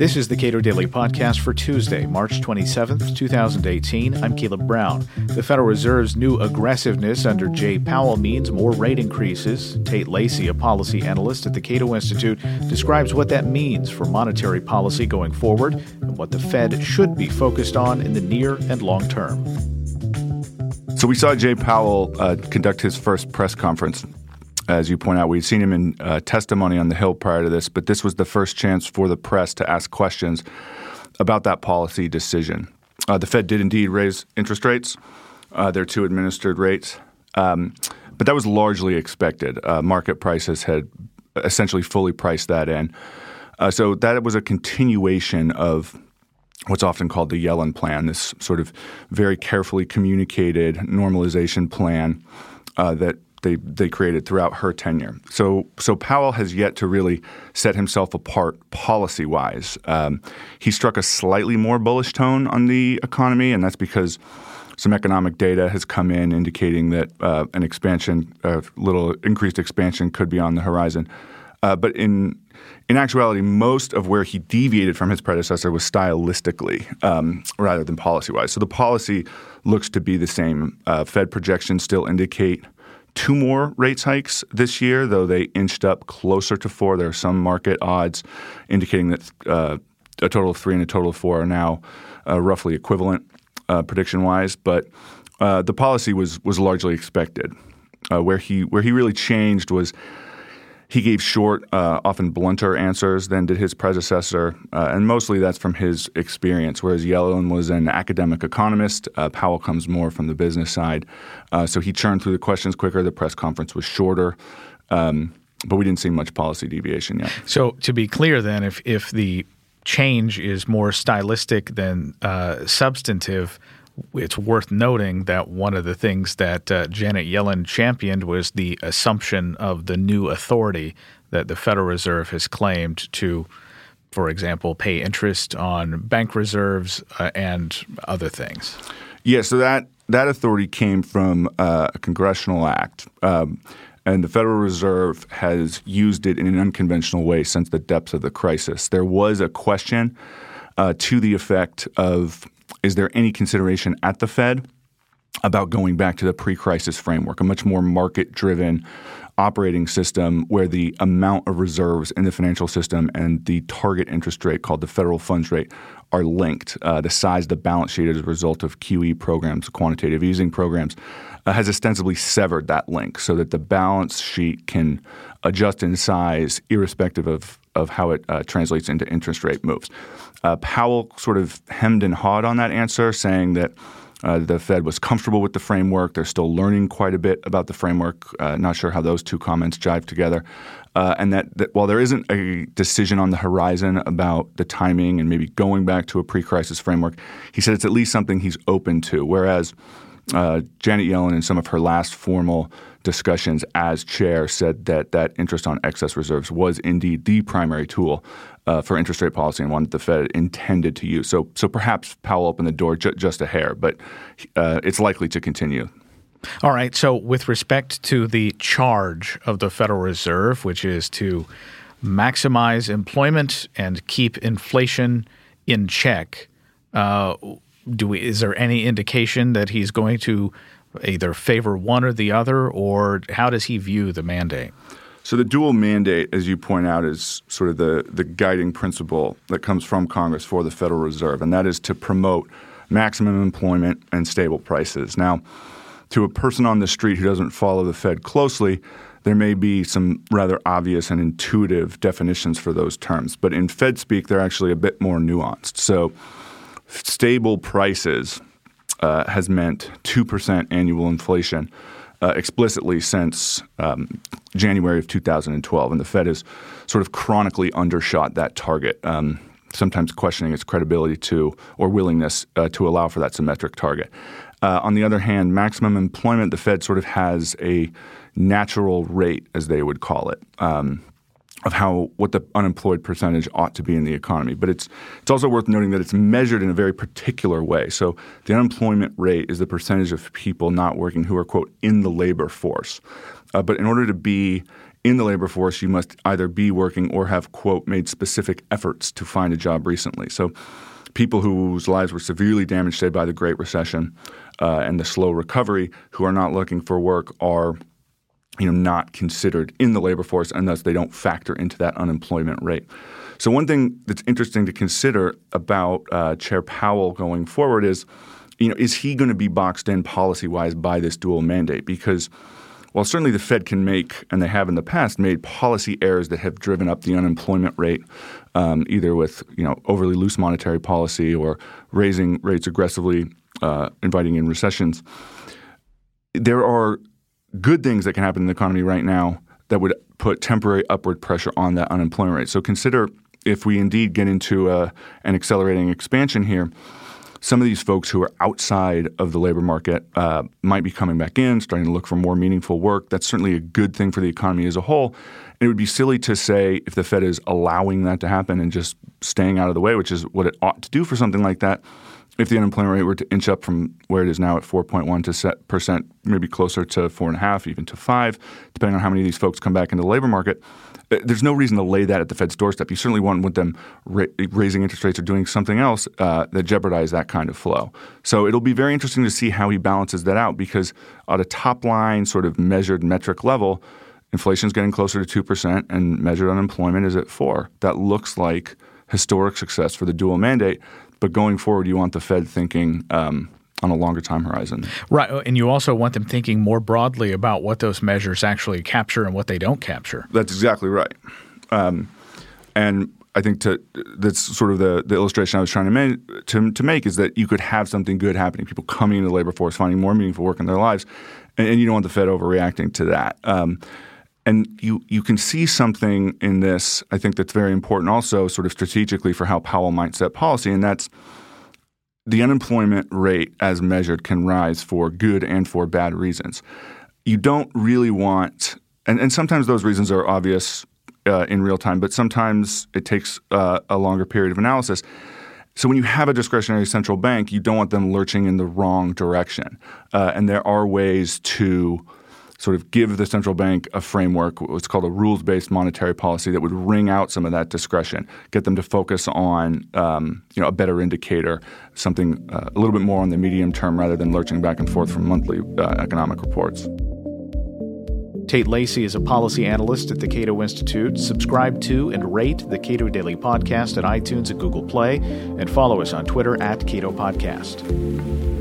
This is the Cato Daily Podcast for Tuesday, March 27th, 2018. I'm Caleb Brown. The Federal Reserve's new aggressiveness under Jay Powell means more rate increases. Tate Lacey, a policy analyst at the Cato Institute, describes what that means for monetary policy going forward and what the Fed should be focused on in the near and long term. So we saw Jay Powell uh, conduct his first press conference as you point out, we'd seen him in uh, testimony on the Hill prior to this, but this was the first chance for the press to ask questions about that policy decision. Uh, the Fed did indeed raise interest rates, uh, their two administered rates, um, but that was largely expected. Uh, market prices had essentially fully priced that in. Uh, so that was a continuation of what's often called the Yellen plan, this sort of very carefully communicated normalization plan uh, that they they created throughout her tenure. So so Powell has yet to really set himself apart policy wise. Um, he struck a slightly more bullish tone on the economy, and that's because some economic data has come in indicating that uh, an expansion, a little increased expansion, could be on the horizon. Uh, but in in actuality, most of where he deviated from his predecessor was stylistically um, rather than policy wise. So the policy looks to be the same. Uh, Fed projections still indicate two more rates hikes this year, though they inched up closer to four. There are some market odds indicating that uh, a total of three and a total of four are now uh, roughly equivalent uh, prediction wise. But uh, the policy was was largely expected. Uh, where he where he really changed was he gave short, uh, often blunter answers than did his predecessor, uh, and mostly that's from his experience. Whereas Yellen was an academic economist, uh, Powell comes more from the business side. Uh, so he churned through the questions quicker. The press conference was shorter. Um, but we didn't see much policy deviation yet. So, to be clear, then, if, if the change is more stylistic than uh, substantive, it's worth noting that one of the things that uh, Janet Yellen championed was the assumption of the new authority that the Federal Reserve has claimed to, for example, pay interest on bank reserves uh, and other things. Yeah, so that that authority came from uh, a congressional act. Um, and the Federal Reserve has used it in an unconventional way since the depths of the crisis. There was a question uh, to the effect of is there any consideration at the Fed about going back to the pre crisis framework, a much more market driven operating system where the amount of reserves in the financial system and the target interest rate called the federal funds rate are linked. Uh, the size of the balance sheet as a result of QE programs, quantitative easing programs, uh, has ostensibly severed that link so that the balance sheet can adjust in size irrespective of, of how it uh, translates into interest rate moves. Uh, Powell sort of hemmed and hawed on that answer, saying that uh, the Fed was comfortable with the framework. They're still learning quite a bit about the framework. Uh, not sure how those two comments jive together. Uh, and that, that, while there isn't a decision on the horizon about the timing and maybe going back to a pre crisis framework, he said it's at least something he's open to. Whereas uh, Janet Yellen, in some of her last formal discussions as chair, said that that interest on excess reserves was indeed the primary tool uh, for interest rate policy and one that the Fed intended to use. So, so perhaps Powell opened the door ju- just a hair, but uh, it's likely to continue. All right. So, with respect to the charge of the Federal Reserve, which is to maximize employment and keep inflation in check, uh, do we? Is there any indication that he's going to either favor one or the other, or how does he view the mandate? So the dual mandate, as you point out, is sort of the, the guiding principle that comes from Congress for the Federal Reserve, and that is to promote maximum employment and stable prices. Now, to a person on the street who doesn't follow the Fed closely, there may be some rather obvious and intuitive definitions for those terms, but in Fed speak, they're actually a bit more nuanced. So, stable prices uh, has meant 2% annual inflation uh, explicitly since um, January of 2012, and the Fed has sort of chronically undershot that target. Um, sometimes questioning its credibility to or willingness uh, to allow for that symmetric target. Uh, on the other hand, maximum employment, the Fed sort of has a natural rate, as they would call it. Um, of how what the unemployed percentage ought to be in the economy. But it's it's also worth noting that it's measured in a very particular way. So the unemployment rate is the percentage of people not working who are quote in the labor force. Uh, but in order to be in the labor force, you must either be working or have, quote, made specific efforts to find a job recently. So people whose lives were severely damaged, say, by the Great Recession uh, and the slow recovery, who are not looking for work, are you know not considered in the labor force, and thus they don't factor into that unemployment rate. So one thing that's interesting to consider about uh, Chair Powell going forward is, you know, is he going to be boxed in policy wise by this dual mandate? Because while certainly the Fed can make, and they have in the past, made policy errors that have driven up the unemployment rate, um, either with you know overly loose monetary policy or raising rates aggressively, uh, inviting in recessions. There are good things that can happen in the economy right now that would put temporary upward pressure on that unemployment rate. So consider if we indeed get into a, uh, an accelerating expansion here some of these folks who are outside of the labor market uh, might be coming back in, starting to look for more meaningful work. That's certainly a good thing for the economy as a whole. And it would be silly to say if the Fed is allowing that to happen and just staying out of the way, which is what it ought to do for something like that. If the unemployment rate were to inch up from where it is now at 4.1 to percent, maybe closer to four and a half, even to five, depending on how many of these folks come back into the labor market, uh, there's no reason to lay that at the Fed's doorstep. You certainly wouldn't want them ra- raising interest rates or doing something else uh, that jeopardize that kind of flow. So it'll be very interesting to see how he balances that out because at a top line, sort of measured metric level, inflation is getting closer to 2% and measured unemployment is at 4 That looks like historic success for the dual mandate. But going forward, you want the Fed thinking um, on a longer time horizon. Right. And you also want them thinking more broadly about what those measures actually capture and what they don't capture. That's exactly right. Um, and I think to, that's sort of the, the illustration I was trying to, make, to, to make is that you could have something good happening, people coming into the labor force, finding more meaningful work in their lives, and, and you don't want the Fed overreacting to that. Um, and you you can see something in this, I think, that's very important also, sort of strategically for how Powell might set policy, and that's the unemployment rate as measured can rise for good and for bad reasons. You don't really want, and, and sometimes those reasons are obvious uh, in real time, but sometimes it takes uh, a longer period of analysis. So when you have a discretionary central bank, you don't want them lurching in the wrong direction. Uh, and there are ways to sort of give the central bank a framework, what's called a rules based monetary policy that would wring out some of that discretion, get them to focus on um, you know, a better indicator, something uh, a little bit more on the medium term rather than lurching back and forth from monthly uh, economic reports. Tate Lacey is a policy analyst at the Cato Institute. Subscribe to and rate the Cato Daily Podcast at iTunes and Google Play, and follow us on Twitter at Cato Podcast.